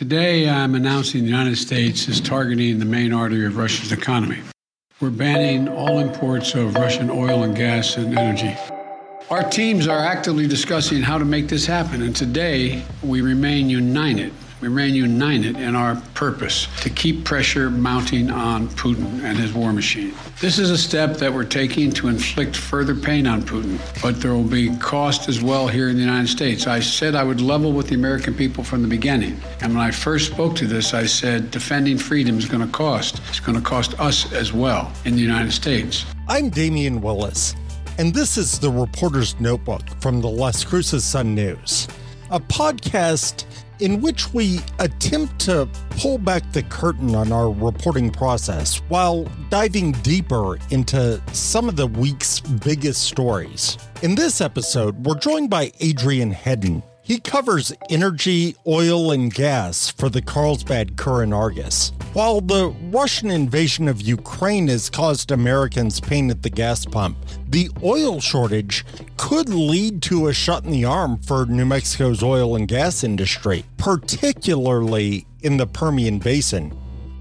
Today, I'm announcing the United States is targeting the main artery of Russia's economy. We're banning all imports of Russian oil and gas and energy. Our teams are actively discussing how to make this happen, and today we remain united remain united in our purpose to keep pressure mounting on Putin and his war machine. This is a step that we're taking to inflict further pain on Putin, but there will be cost as well here in the United States. I said I would level with the American people from the beginning. And when I first spoke to this, I said defending freedom is going to cost. It's going to cost us as well in the United States. I'm Damien Willis, and this is the Reporter's Notebook from the Las Cruces Sun News, a podcast in which we attempt to pull back the curtain on our reporting process while diving deeper into some of the week's biggest stories. In this episode, we're joined by Adrian Hedden. He covers energy, oil, and gas for the Carlsbad Current Argus. While the Russian invasion of Ukraine has caused Americans pain at the gas pump, the oil shortage could lead to a shot in the arm for New Mexico's oil and gas industry, particularly in the Permian Basin,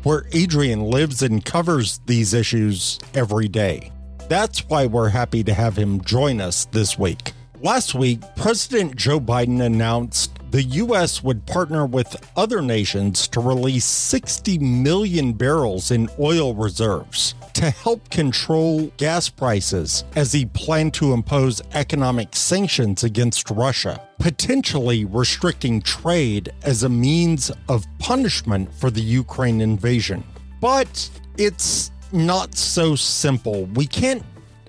where Adrian lives and covers these issues every day. That's why we're happy to have him join us this week. Last week, President Joe Biden announced the U.S. would partner with other nations to release 60 million barrels in oil reserves to help control gas prices as he planned to impose economic sanctions against Russia, potentially restricting trade as a means of punishment for the Ukraine invasion. But it's not so simple. We can't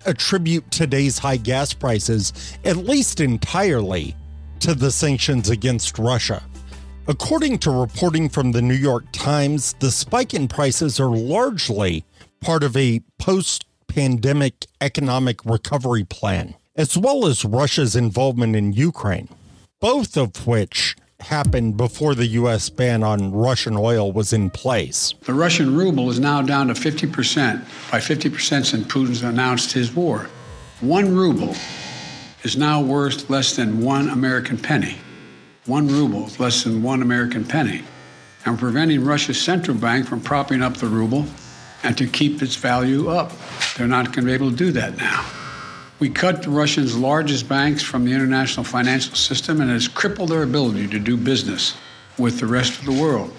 attribute today's high gas prices, at least entirely, to the sanctions against Russia. According to reporting from the New York Times, the spike in prices are largely part of a post pandemic economic recovery plan, as well as Russia's involvement in Ukraine, both of which happened before the U.S. ban on Russian oil was in place. The Russian ruble is now down to 50%, by 50% since Putin's announced his war. One ruble is now worth less than one American penny. One ruble is less than one American penny. And preventing Russia's central bank from propping up the ruble and to keep its value up. They're not going to be able to do that now. We cut the Russians' largest banks from the international financial system and has crippled their ability to do business with the rest of the world.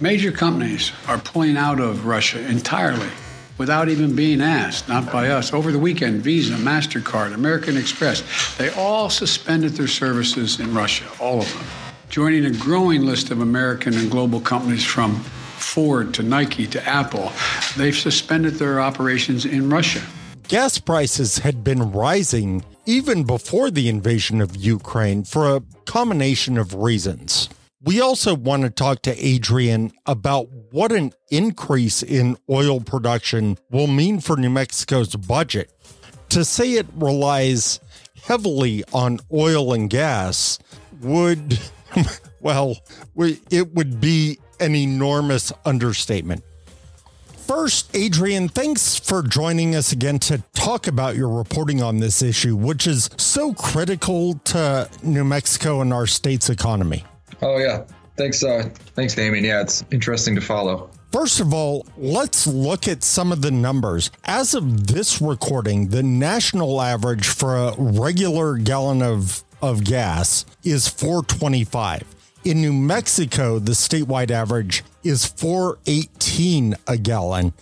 Major companies are pulling out of Russia entirely without even being asked, not by us. Over the weekend, Visa, MasterCard, American Express, they all suspended their services in Russia, all of them, joining a growing list of American and global companies from Ford to Nike to Apple. They've suspended their operations in Russia. Gas prices had been rising even before the invasion of Ukraine for a combination of reasons. We also want to talk to Adrian about what an increase in oil production will mean for New Mexico's budget. To say it relies heavily on oil and gas would, well, it would be an enormous understatement. First, Adrian, thanks for joining us again to talk about your reporting on this issue, which is so critical to New Mexico and our state's economy. Oh yeah. Thanks uh thanks Damien. Yeah, it's interesting to follow. First of all, let's look at some of the numbers. As of this recording, the national average for a regular gallon of, of gas is 425. In New Mexico, the statewide average is 418 a gallon.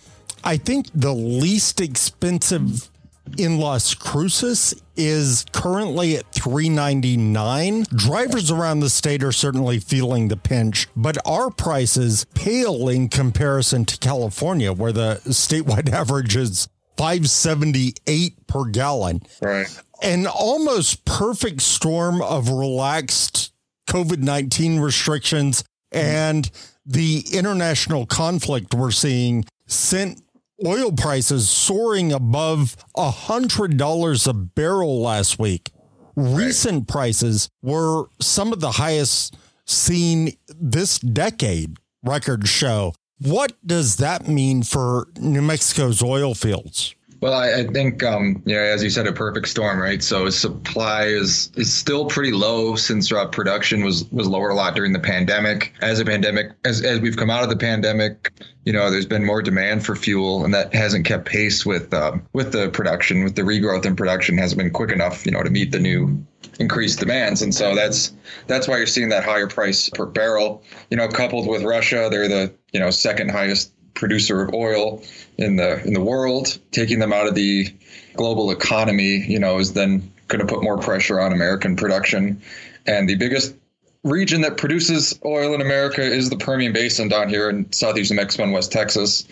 I think the least expensive in Las Cruces is currently at 399. Drivers around the state are certainly feeling the pinch, but our prices pale in comparison to California where the statewide average is 578 per gallon. Right. An almost perfect storm of relaxed COVID-19 restrictions and the international conflict we're seeing sent oil prices soaring above $100 a barrel last week. Recent prices were some of the highest seen this decade, records show. What does that mean for New Mexico's oil fields? Well, I, I think, um, yeah, as you said, a perfect storm, right? So supply is is still pretty low since uh, production was was lower a lot during the pandemic. As a pandemic, as as we've come out of the pandemic, you know, there's been more demand for fuel, and that hasn't kept pace with uh, with the production, with the regrowth in production hasn't been quick enough, you know, to meet the new increased demands, and so that's that's why you're seeing that higher price per barrel. You know, coupled with Russia, they're the you know second highest producer of oil in the in the world. Taking them out of the global economy, you know, is then going to put more pressure on American production. And the biggest region that produces oil in America is the Permian Basin down here in southeast New Mexico and West Texas.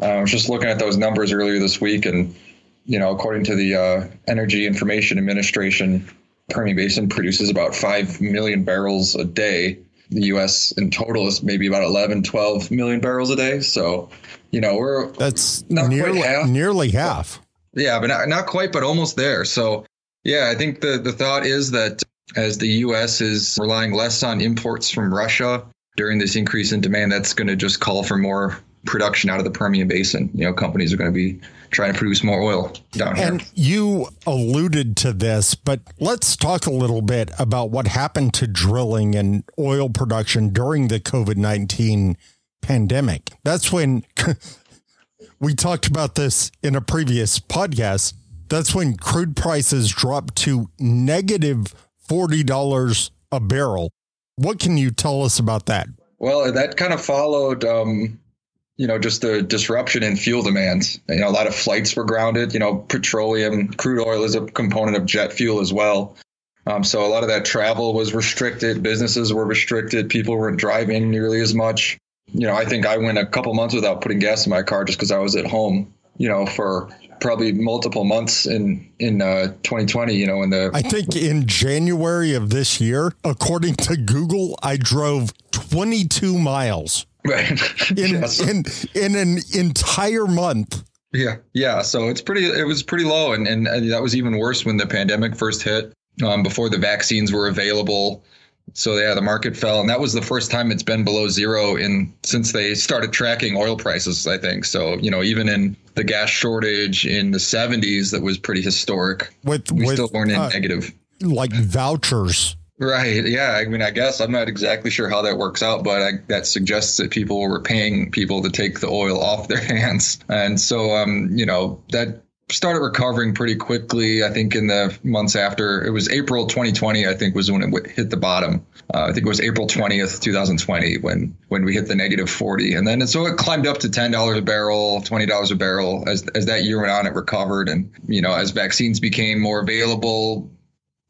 Uh, I was just looking at those numbers earlier this week, and you know, according to the uh, Energy Information Administration, Permian Basin produces about five million barrels a day. The U.S. in total is maybe about 11, 12 million barrels a day. So you know, we're that's not nearly half. nearly half. Yeah, but not, not quite, but almost there. So, yeah, I think the the thought is that as the U.S. is relying less on imports from Russia during this increase in demand, that's going to just call for more production out of the Permian Basin. You know, companies are going to be trying to produce more oil down here. And you alluded to this, but let's talk a little bit about what happened to drilling and oil production during the COVID 19 pandemic. That's when we talked about this in a previous podcast. That's when crude prices dropped to negative $40 a barrel. What can you tell us about that? Well, that kind of followed, um, you know, just the disruption in fuel demand. You know, a lot of flights were grounded. You know, petroleum, crude oil is a component of jet fuel as well. Um, so a lot of that travel was restricted. Businesses were restricted. People weren't driving nearly as much you know, I think I went a couple months without putting gas in my car just because I was at home, you know, for probably multiple months in in uh, 2020. You know, in the I think in January of this year, according to Google, I drove 22 miles. Right. in, yeah, so. in in an entire month. Yeah, yeah. So it's pretty. It was pretty low, and and that was even worse when the pandemic first hit. Um, before the vaccines were available, so yeah, the market fell, and that was the first time it's been below zero in since they started tracking oil prices. I think so. You know, even in the gas shortage in the '70s, that was pretty historic. With we with, still weren't in uh, negative, like vouchers. Right. Yeah. I mean, I guess I'm not exactly sure how that works out, but I, that suggests that people were paying people to take the oil off their hands, and so um, you know that started recovering pretty quickly. I think in the months after it was April 2020, I think was when it hit the bottom. Uh, I think it was April 20th, 2020 when when we hit the negative 40, and then and so it climbed up to ten dollars a barrel, twenty dollars a barrel. As as that year went on, it recovered, and you know as vaccines became more available.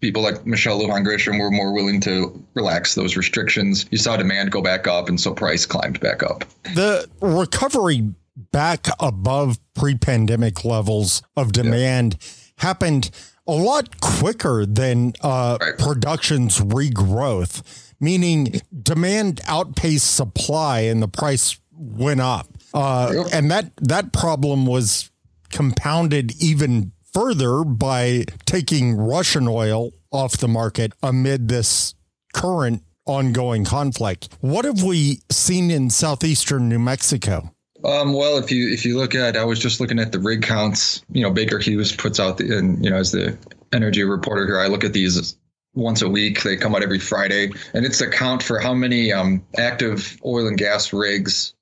People like Michelle Lujan Grisham were more willing to relax those restrictions. You saw demand go back up, and so price climbed back up. The recovery back above pre pandemic levels of demand yeah. happened a lot quicker than uh, right. production's regrowth, meaning demand outpaced supply and the price went up. Uh, yep. And that, that problem was compounded even further by taking Russian oil off the market amid this current ongoing conflict. What have we seen in southeastern New Mexico? Um, well, if you if you look at, I was just looking at the rig counts. You know, Baker Hughes puts out the, and you know, as the energy reporter here, I look at these once a week. They come out every Friday, and it's a count for how many um, active oil and gas rigs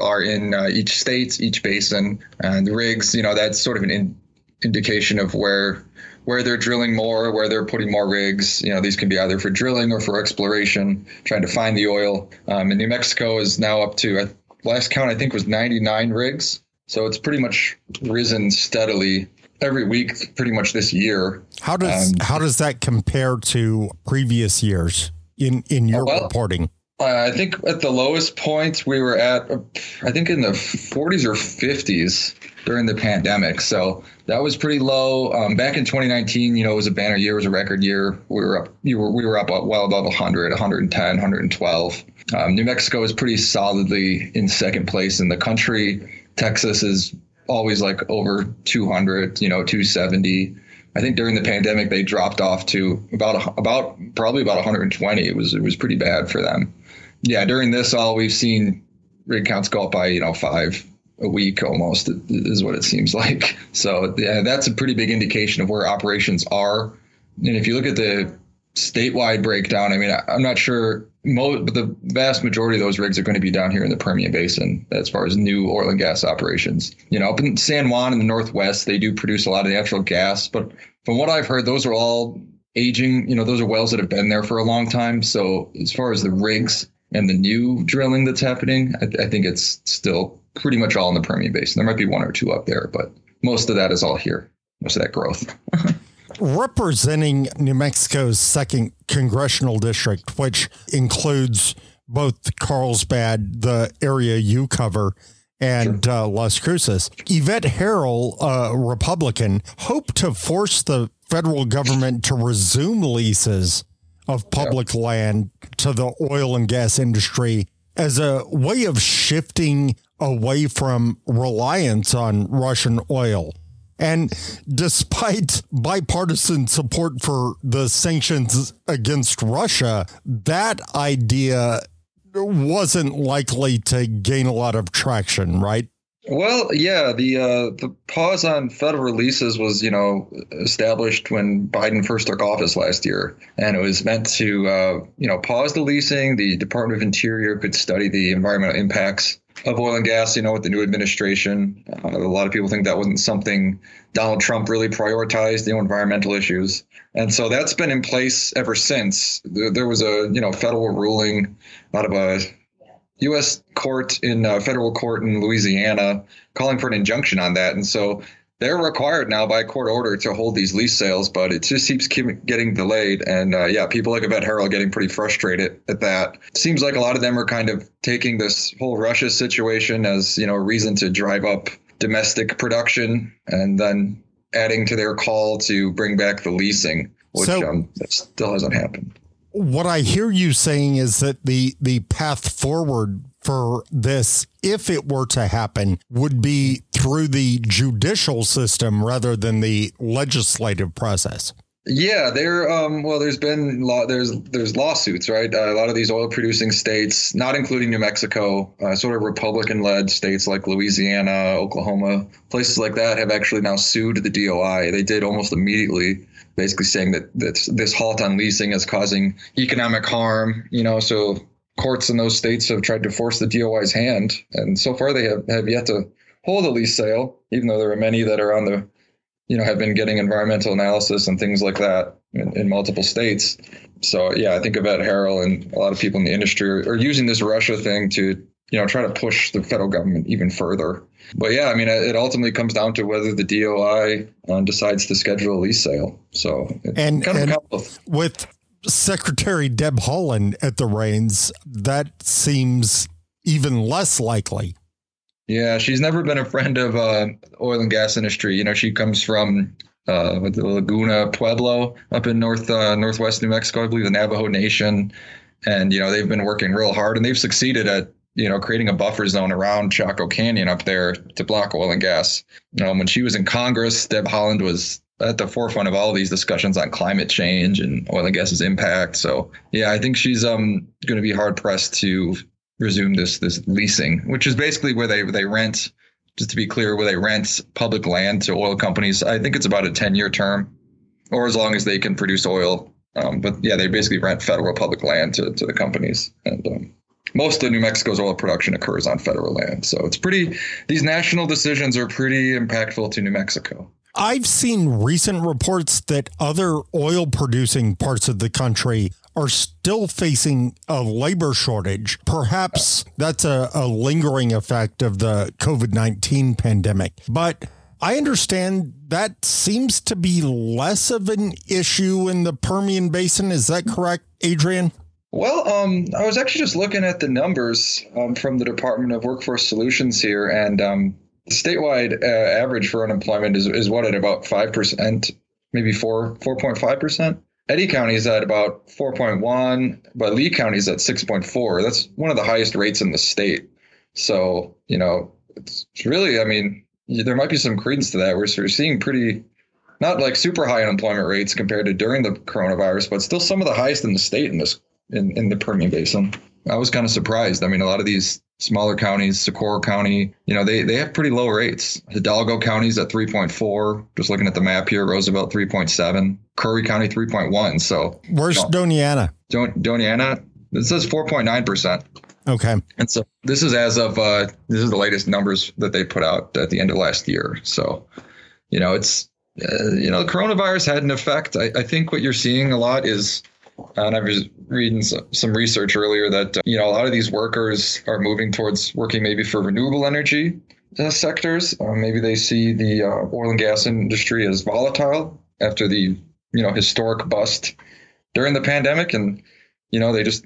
are in uh, each state, each basin, and the rigs. You know, that's sort of an in, indication of where where they're drilling more, where they're putting more rigs. You know, these can be either for drilling or for exploration, trying to find the oil. Um, and New Mexico is now up to last count I think was 99 rigs. So it's pretty much risen steadily every week, pretty much this year. How does um, how does that compare to previous years in in your well, reporting? Uh, I think at the lowest point we were at, I think in the 40s or 50s during the pandemic. So that was pretty low. Um, back in 2019, you know, it was a banner year, it was a record year. We were up, you were, we were up well above 100, 110, 112. Um, New Mexico is pretty solidly in second place in the country. Texas is always like over 200, you know, 270. I think during the pandemic they dropped off to about about probably about 120. It was it was pretty bad for them. Yeah, during this all we've seen rig counts go up by you know five a week almost is what it seems like. So yeah, that's a pretty big indication of where operations are. And if you look at the statewide breakdown, I mean, I'm not sure most, but the vast majority of those rigs are going to be down here in the Permian Basin as far as new oil and gas operations. You know, up in San Juan in the Northwest, they do produce a lot of natural gas, but from what I've heard, those are all aging. You know, those are wells that have been there for a long time. So as far as the rigs and the new drilling that's happening, I, I think it's still pretty much all in the Permian Basin. There might be one or two up there, but most of that is all here. Most of that growth. Representing New Mexico's second congressional district, which includes both Carlsbad, the area you cover, and sure. uh, Las Cruces. Yvette Herrell, a Republican, hoped to force the federal government to resume leases of public yep. land to the oil and gas industry as a way of shifting away from reliance on Russian oil. And despite bipartisan support for the sanctions against Russia, that idea wasn't likely to gain a lot of traction, right? Well, yeah, the uh, the pause on federal releases was, you know, established when Biden first took office last year, and it was meant to, uh, you know, pause the leasing. The Department of Interior could study the environmental impacts of oil and gas, you know, with the new administration. Uh, a lot of people think that wasn't something Donald Trump really prioritized, you know, environmental issues. And so that's been in place ever since. There, there was a, you know, federal ruling out of a U.S. court in uh, federal court in Louisiana calling for an injunction on that. And so they're required now by court order to hold these lease sales, but it just keeps getting delayed. And uh, yeah, people like Yvette Herrell getting pretty frustrated at that. Seems like a lot of them are kind of taking this whole Russia situation as you know a reason to drive up domestic production, and then adding to their call to bring back the leasing, which so, um, still hasn't happened. What I hear you saying is that the the path forward for this, if it were to happen, would be through the judicial system rather than the legislative process. Yeah, there. Um, well, there's been law. There's there's lawsuits, right? Uh, a lot of these oil-producing states, not including New Mexico, uh, sort of Republican-led states like Louisiana, Oklahoma, places like that, have actually now sued the DOI. They did almost immediately, basically saying that this, this halt on leasing is causing economic harm. You know, so courts in those states have tried to force the DOI's hand, and so far they have, have yet to hold a lease sale, even though there are many that are on the, you know, have been getting environmental analysis and things like that in, in multiple states. So yeah, I think Yvette Herrell and a lot of people in the industry are, are using this Russia thing to, you know, try to push the federal government even further. But yeah, I mean, it ultimately comes down to whether the DOI uh, decides to schedule a lease sale. So and, and with Secretary Deb Haaland at the reins, that seems even less likely. Yeah, she's never been a friend of uh, oil and gas industry. You know, she comes from uh, the Laguna Pueblo up in north uh, northwest New Mexico, I believe, the Navajo Nation, and you know they've been working real hard and they've succeeded at you know creating a buffer zone around Chaco Canyon up there to block oil and gas. Um, when she was in Congress, Deb Haaland was at the forefront of all these discussions on climate change and oil and gas's impact. So yeah, I think she's um going to be hard pressed to resume this this leasing, which is basically where they they rent. Just to be clear, where they rent public land to oil companies. I think it's about a ten year term, or as long as they can produce oil. Um, but yeah, they basically rent federal public land to to the companies, and um, most of New Mexico's oil production occurs on federal land. So it's pretty. These national decisions are pretty impactful to New Mexico. I've seen recent reports that other oil producing parts of the country are still facing a labor shortage. Perhaps that's a, a lingering effect of the COVID 19 pandemic. But I understand that seems to be less of an issue in the Permian Basin. Is that correct, Adrian? Well, um, I was actually just looking at the numbers um, from the Department of Workforce Solutions here, and um, statewide uh, average for unemployment is, is what at about 5%, maybe 4, 4.5%. Eddy County is at about 4.1, but Lea County is at 6.4. That's one of the highest rates in the state. So, you know, it's really, I mean, there might be some credence to that. We're of seeing pretty, not like super high unemployment rates compared to during the coronavirus, but still some of the highest in the state in this, in, in the Permian Basin. I was kind of surprised. I mean, a lot of these smaller counties, Socorro County, you know, they, they have pretty low rates. Hidalgo County's at 3.4. Just looking at the map here, Roosevelt 3.7, Curry County 3.1. So where's you know, Doña Ana? Don, Doña Ana, it says 4.9%. Okay. And so this is as of, uh, this is the latest numbers that they put out at the end of last year. So, you know, it's, uh, you know, the coronavirus had an effect. I, I think what you're seeing a lot is and I was reading some research earlier that uh, you know a lot of these workers are moving towards working maybe for renewable energy uh, sectors. Uh, maybe they see the uh, oil and gas industry as volatile after the you know historic bust during the pandemic, and you know they just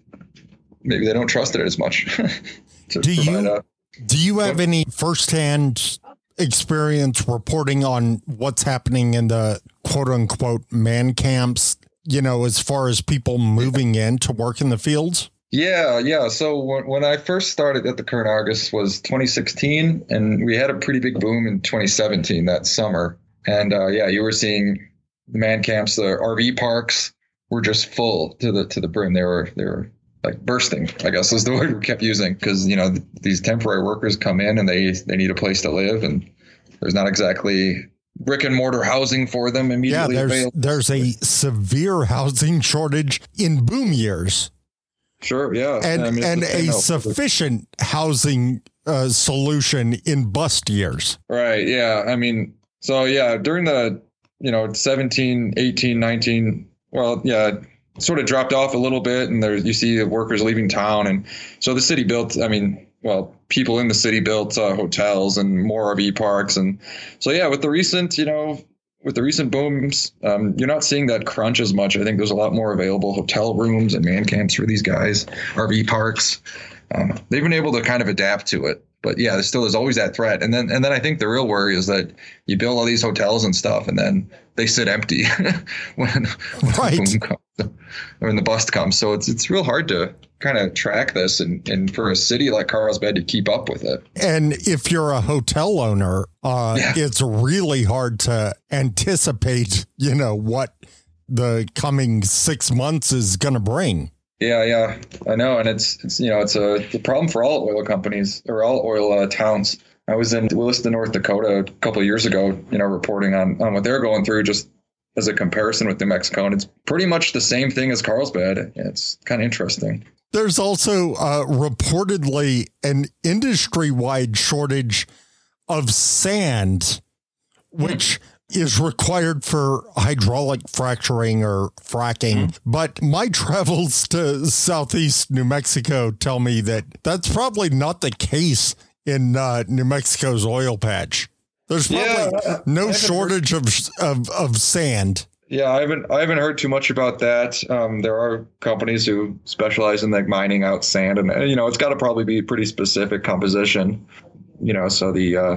maybe they don't trust it as much. do you do you have any firsthand experience reporting on what's happening in the quote unquote man camps you know, as far as people moving in to work in the fields? Yeah, yeah. So when, when I first started at the Current Argus was 2016, and we had a pretty big boom in 2017 that summer. And uh, yeah, you were seeing the man camps, the RV parks were just full to the to the brim. They were they were like bursting. I guess is the word we kept using because you know th- these temporary workers come in and they they need a place to live, and there's not exactly brick and mortar housing for them immediately yeah, there's, available. There's a severe housing shortage in boom years. Sure, yeah. And, I mean, and a sufficient housing uh, solution in bust years. Right, yeah. I mean, so yeah, during the, you know, 17, 18, 19, well, yeah, sort of dropped off a little bit and there you see workers leaving town and so the city built i mean well, people in the city built uh, hotels and more RV parks, and so yeah, with the recent, you know, with the recent booms, um, you're not seeing that crunch as much. I think there's a lot more available hotel rooms and man camps for these guys, RV parks. Um, they've been able to kind of adapt to it, but yeah, there still is always that threat. And then and then I think the real worry is that you build all these hotels and stuff, and then they sit empty when, when right. the boom comes when the bust comes. So it's it's real hard to kind of track this and, and for a city like Carlsbad to keep up with it. And if you're a hotel owner, uh, yeah. it's really hard to anticipate, you know, what the coming six months is going to bring. Yeah, yeah, I know, and it's it's you know it's a, it's a problem for all oil companies or all oil uh, towns. I was in Williston, North Dakota, a couple years ago, you know, reporting on on what they're going through, just as a comparison with New Mexico, and it's pretty much the same thing as Carlsbad. It's kind of interesting. There's also uh, reportedly an industry wide shortage of sand, which is required for hydraulic fracturing or fracking. Mm. But my travels to southeast New Mexico tell me that that's probably not the case in uh, New Mexico's oil patch. There's probably yeah, no shortage of, of of sand. Yeah, I haven't I haven't heard too much about that. Um, there are companies who specialize in like mining out sand, and you know it's got to probably be pretty specific composition. You know, so the uh,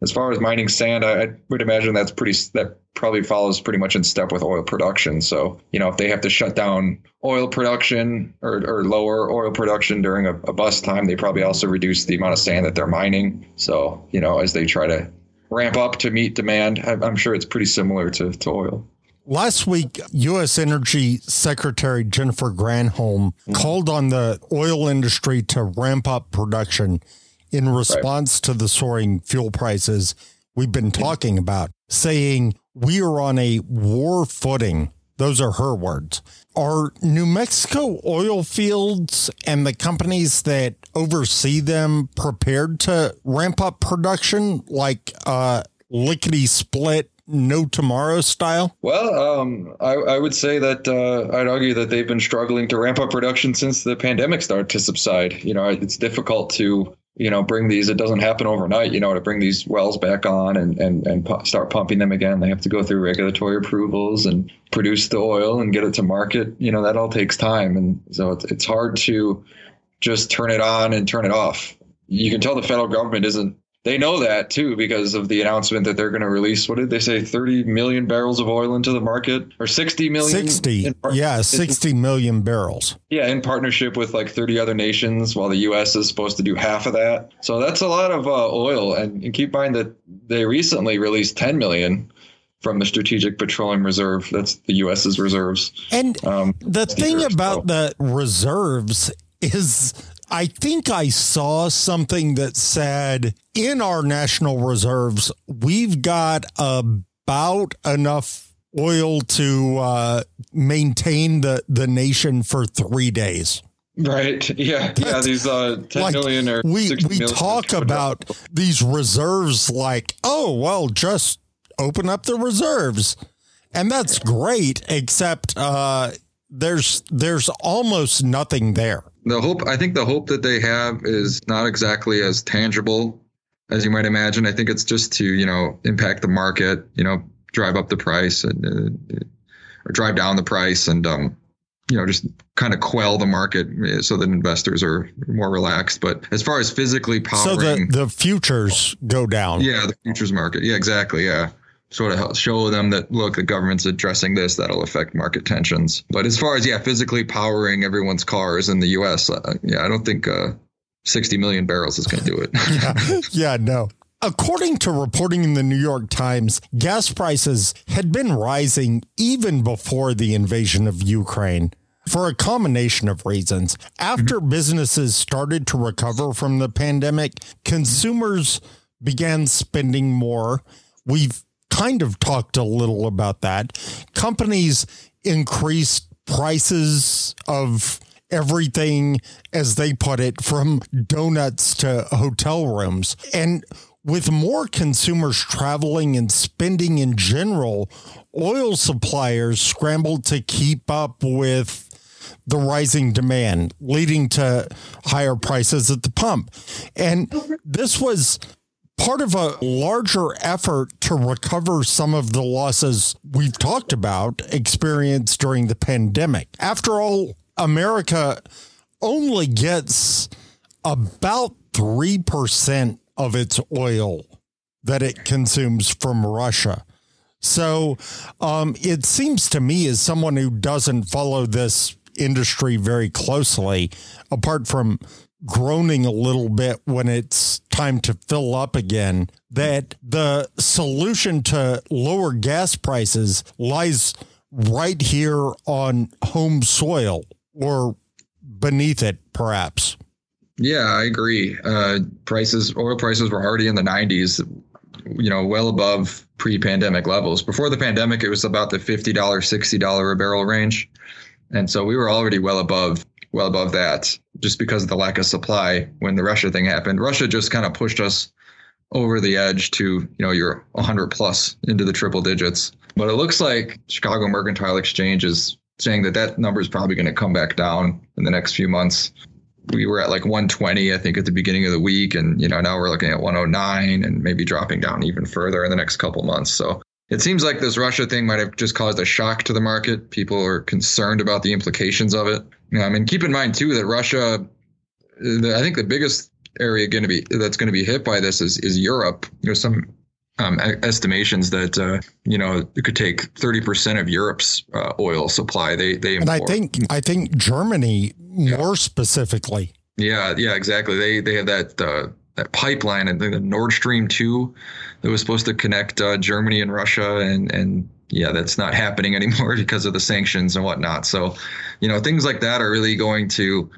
as far as mining sand, I, I, would imagine that's pretty that probably follows pretty much in step with oil production. So you know, if they have to shut down oil production or, or lower oil production during a, a bust time, they probably also reduce the amount of sand that they're mining. So you know, as they try to ramp up to meet demand, I'm sure it's pretty similar to, to oil. Last week, U.S. Energy Secretary Jennifer Granholm mm-hmm. called on the oil industry to ramp up production in response right. to the soaring fuel prices we've been talking about, saying we are on a war footing. Those are her words. Are New Mexico oil fields and the companies that oversee them prepared to ramp up production like uh, lickety split no tomorrow style? Well, um, I, I, would say that uh, I'd argue that they've been struggling to ramp up production since the pandemic started to subside. You know, it's difficult to you know bring these. It doesn't happen overnight. You know, to bring these wells back on and and and pu- start pumping them again, they have to go through regulatory approvals and produce the oil and get it to market. You know, that all takes time, and so it's it's hard to just turn it on and turn it off. You can tell the federal government isn't they know that too because of the announcement that they're going to release. What did they say? 30 million barrels of oil into the market or 60 million? 60. Par- yeah, 60 million barrels. Yeah, in partnership with like 30 other nations, while the U.S. is supposed to do half of that. So that's a lot of uh, oil. And, and keep in mind that they recently released 10 million from the Strategic Petroleum Reserve. That's the U.S.'s reserves. And um, the thing about so. the reserves is I think I saw something that said in our national reserves, we've got about enough oil to uh, maintain the, the nation for three days. Right. Yeah. Yeah. These uh, ten like, million or we we talk about these reserves like, oh well, just open up the reserves, and that's great. Except uh, there's there's almost nothing there. The hope I think the hope that they have is not exactly as tangible as you might imagine. I think it's just to you know impact the market, you know, drive up the price and uh, or drive down the price and um, you know, just kind of quell the market eh, so that investors are more relaxed. But as far as physically powering, so the, the futures go down. Yeah, the futures market. Yeah, exactly. Yeah. Sort of show them that look, the government's addressing this. That'll affect market tensions. But as far as yeah, physically powering everyone's cars in the U.S., uh, yeah, I don't think uh, 60 million barrels is going to do it. yeah. yeah, no. According to reporting in the New York Times, gas prices had been rising even before the invasion of Ukraine for a combination of reasons. After mm-hmm. businesses started to recover from the pandemic, consumers began spending more. We've kind of talked a little about that. Companies increased prices of everything, as they put it, from donuts to hotel rooms. And with more consumers traveling and spending in general, oil suppliers scrambled to keep up with the rising demand, leading to higher prices at the pump. And this was part of a larger effort to recover some of the losses we've talked about experienced during the pandemic. After all, America only gets about 3% of its oil that it consumes from Russia. So um, it seems to me, as someone who doesn't follow this industry very closely, apart from groaning a little bit when it's time to fill up again, that the solution to lower gas prices lies right here on home soil or beneath it, perhaps. Yeah, I agree. Uh, prices, oil prices were already in the 90s, you know, well above pre-pandemic levels. Before the pandemic, it was about the $50, $60 a barrel range. And so we were already well above well above that just because of the lack of supply when the Russia thing happened. Russia just kind of pushed us over the edge to, you know, you're 100 plus into the triple digits. But it looks like Chicago Mercantile Exchange is saying that that number is probably going to come back down in the next few months we were at like 120, I think, at the beginning of the week, and you know now we're looking at 109 and maybe dropping down even further in the next couple months. So it seems like this Russia thing might have just caused a shock to the market. People are concerned about the implications of it. I mean, keep in mind too that Russia, I think the biggest area going to be that's going to be hit by this is is Europe. There's some um, estimations that uh, you know it could take 30% of Europe's uh, oil supply. They they import. and I think I think Germany more specifically. Yeah, yeah, exactly. They they have that uh, that pipeline and the Nord Stream two that was supposed to connect uh, Germany and Russia, and and yeah, that's not happening anymore because of the sanctions and whatnot. So, you know, things like that are really going to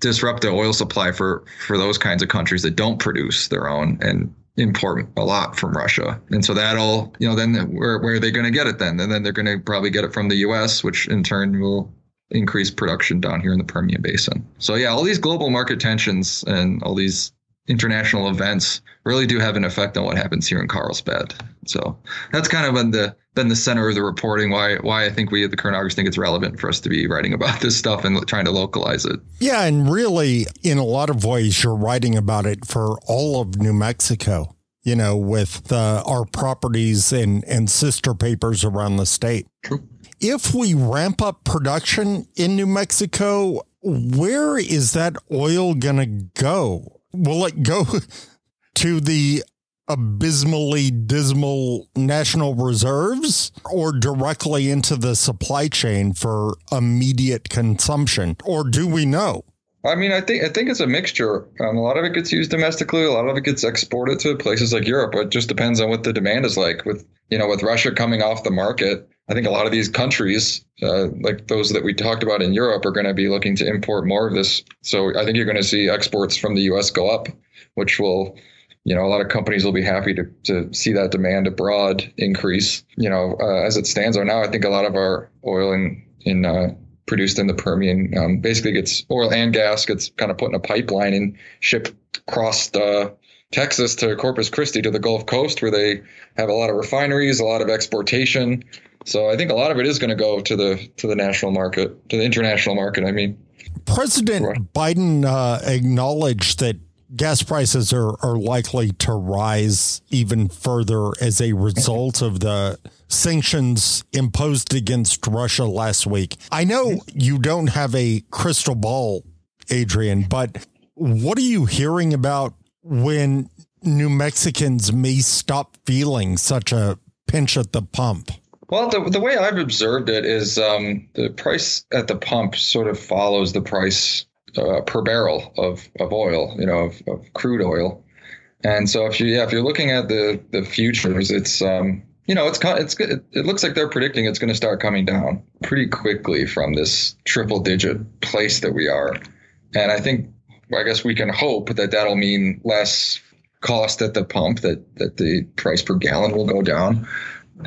disrupt the oil supply for for those kinds of countries that don't produce their own and import a lot from Russia. And so that'll, you know, then where, where are they going to get it then? And then they're going to probably get it from the US, which in turn will increase production down here in the Permian Basin. So yeah, all these global market tensions and all these international events really do have an effect on what happens here in Carlsbad. So that's kind of been the been the center of the reporting. Why why I think we at the current Argus think it's relevant for us to be writing about this stuff and trying to localize it. Yeah, and really, in a lot of ways, you're writing about it for all of New Mexico. You know, with uh, our properties and and sister papers around the state. True. If we ramp up production in New Mexico, where is that oil going to go? Will it go to the abysmally dismal national reserves or directly into the supply chain for immediate consumption? Or do we know? I mean, I think I think it's a mixture. Um, a lot of it gets used domestically. A lot of it gets exported to places like Europe. It just depends on what the demand is like. With you know, with Russia coming off the market, I think a lot of these countries, uh, like those that we talked about in Europe, are going to be looking to import more of this. So I think you're going to see exports from the U.S. go up, which will, you know, a lot of companies will be happy to, to see that demand abroad increase. You know, uh, as it stands right now, I think a lot of our oil in in uh, produced in the Permian um, basically gets oil and gas gets kind of put in a pipeline and shipped across uh, Texas to Corpus Christi to the Gulf Coast, where they have a lot of refineries, a lot of exportation. So I think a lot of it is going to go to the to the national market, to the international market. I mean, President. Biden uh, acknowledged that gas prices are, are likely to rise even further as a result of the sanctions imposed against Russia last week. I know you don't have a crystal ball, Adrian, but what are you hearing about when New Mexicans may stop feeling such a pinch at the pump? Well, the, the way I've observed it is um, the price at the pump sort of follows the price uh, per barrel of, of oil, you know, of, of, crude oil. And so if you yeah, if you're looking at the the futures, it's um, you know, it's it's. It looks like they're predicting it's going to start coming down pretty quickly from this triple digit place that we are. And I think I guess we can hope that that'll mean less cost at the pump that that the price per gallon will go down.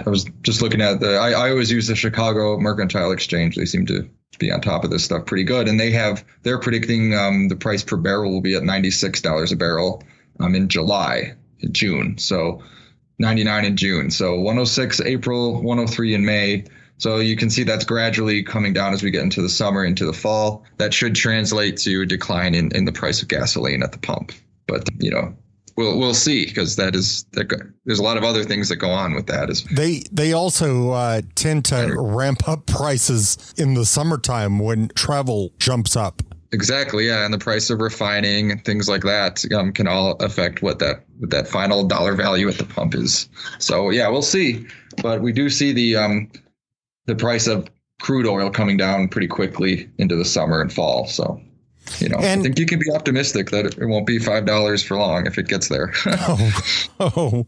I was just looking at the. I, I always use the Chicago Mercantile Exchange. They seem to be on top of this stuff pretty good, and they have they're predicting um, the price per barrel will be at ninety six dollars a barrel um, in July, in June. So ninety nine in June. So one hundred six April, one hundred three in May. So you can see that's gradually coming down as we get into the summer, into the fall. That should translate to a decline in, in the price of gasoline at the pump. But you know, we'll we'll see because that is there's a lot of other things that go on with that. Is they they also uh, tend to ramp up prices in the summertime when travel jumps up. Exactly, yeah, and the price of refining and things like that um, can all affect what that what that final dollar value at the pump is. So yeah, we'll see, but we do see the um, the price of crude oil coming down pretty quickly into the summer and fall. So you know, and, I think you can be optimistic that it won't be five dollars for long if it gets there. oh, oh,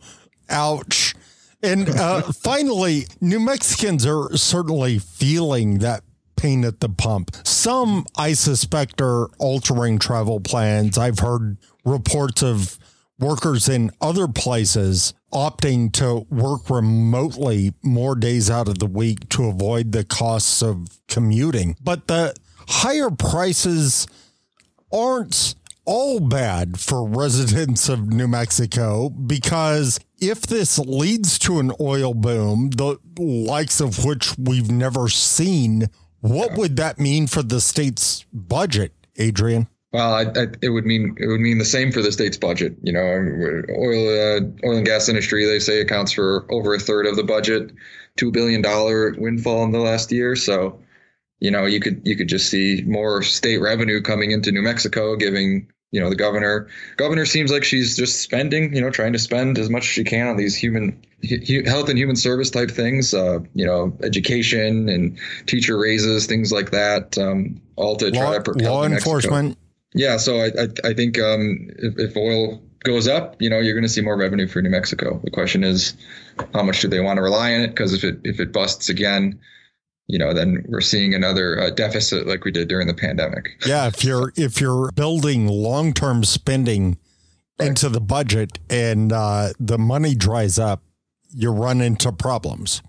ouch! And uh, finally, New Mexicans are certainly feeling that pain at the pump. Some, I suspect, are altering travel plans. I've heard reports of workers in other places opting to work remotely more days out of the week to avoid the costs of commuting. But the higher prices aren't all bad for residents of New Mexico because if this leads to an oil boom, the likes of which we've never seen, what would that mean for the state's budget, Adrian? Well, I, I, it would mean it would mean the same for the state's budget. You know, oil uh, oil and gas industry they say accounts for over a third of the budget, two billion dollar windfall in the last year. So you know, you could you could just see more state revenue coming into New Mexico, giving you know the governor. Governor seems like she's just spending, you know, trying to spend as much as she can on these human health and human service type things, uh, you know, education and teacher raises, things like that, um, all to law, try to prepare. law enforcement. Yeah, so I I, I think um, if, if oil goes up, you know, you're going to see more revenue for New Mexico. The question is, how much do they want to rely on it? Because if it if it busts again, you know, then we're seeing another uh, deficit like we did during the pandemic. Yeah, if you're if you're building long term spending right. into the budget and uh, the money dries up, you run into problems.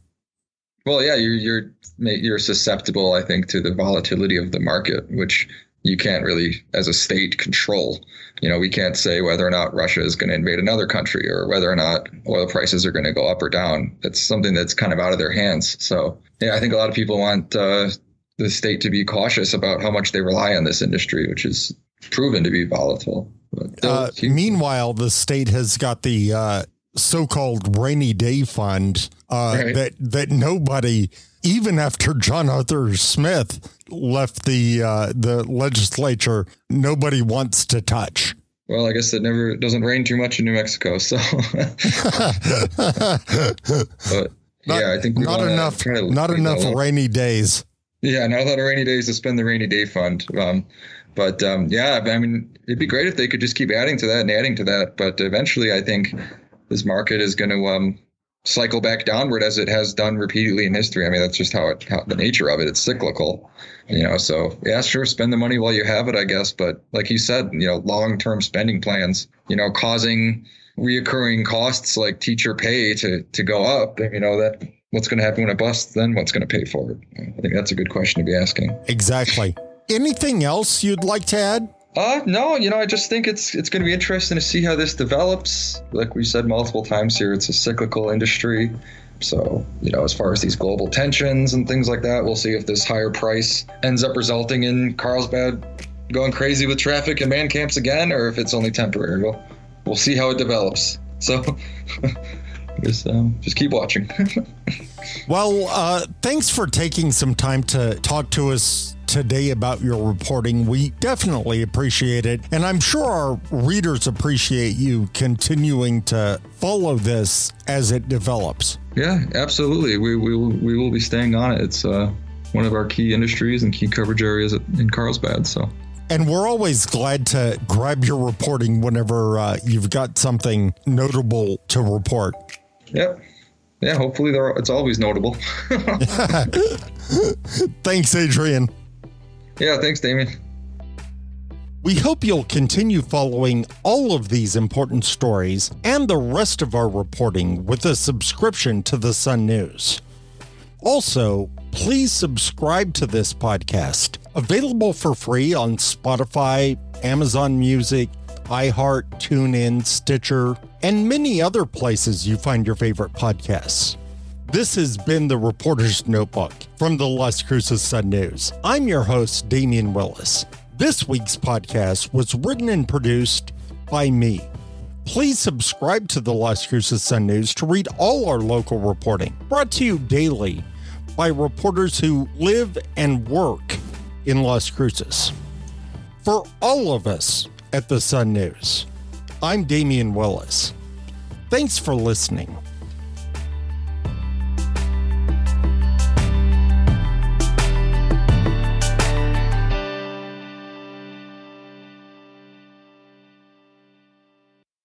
Well, yeah, you're you're you're susceptible, I think, to the volatility of the market, which you can't really, as a state, control. You know, we can't say whether or not Russia is going to invade another country or whether or not oil prices are going to go up or down. That's something that's kind of out of their hands. So, yeah, I think a lot of people want uh, the state to be cautious about how much they rely on this industry, which is proven to be volatile. Uh, meanwhile, the state has got the uh, so-called rainy day fund uh, right. that that nobody, even after John Arthur Smith left the uh, the legislature, nobody wants to touch. Well, I guess it never doesn't rain too much in New Mexico, so. but not, yeah, I think not enough. Not enough rainy days. Yeah, not a lot of rainy days to spend the rainy day fund. Um, but um, yeah, I mean, it'd be great if they could just keep adding to that and adding to that. But eventually, I think this market is going to um, cycle back downward as it has done repeatedly in history. I mean, that's just how it, how the nature of it. It's cyclical, you know. So yeah, sure, spend the money while you have it, I guess. But like you said, you know, long-term spending plans, you know, causing reoccurring costs like teacher pay to to go up. You know that what's going to happen when it busts? Then what's going to pay for it? I think that's a good question to be asking. Exactly. Anything else you'd like to add? Uh, no, you know, I just think it's it's going to be interesting to see how this develops. Like we said multiple times here, it's a cyclical industry. So, you know, as far as these global tensions and things like that, we'll see if this higher price ends up resulting in Carlsbad going crazy with traffic and man camps again, or if it's only temporary. We'll, we'll see how it develops. So, just, um, just keep watching. well, uh, thanks for taking some time to talk to us today about your reporting. We definitely appreciate it. And I'm sure our readers appreciate you continuing to follow this as it develops. Yeah, absolutely. We, we, will, we will be staying on it. It's uh, one of our key industries and key coverage areas in Carlsbad. So. And we're always glad to grab your reporting whenever uh, you've got something notable to report. Yep. Yeah, hopefully it's always notable. Thanks, Adrian. Yeah, thanks, Damien. We hope you'll continue following all of these important stories and the rest of our reporting with a subscription to the Sun News. Also, please subscribe to this podcast, available for free on Spotify, Amazon Music, iHeart, TuneIn, Stitcher, and many other places you find your favorite podcasts. This has been the Reporter's Notebook from the Las Cruces Sun News. I'm your host, Damien Willis. This week's podcast was written and produced by me. Please subscribe to the Las Cruces Sun News to read all our local reporting, brought to you daily by reporters who live and work in Las Cruces. For all of us at the Sun News, I'm Damien Willis. Thanks for listening.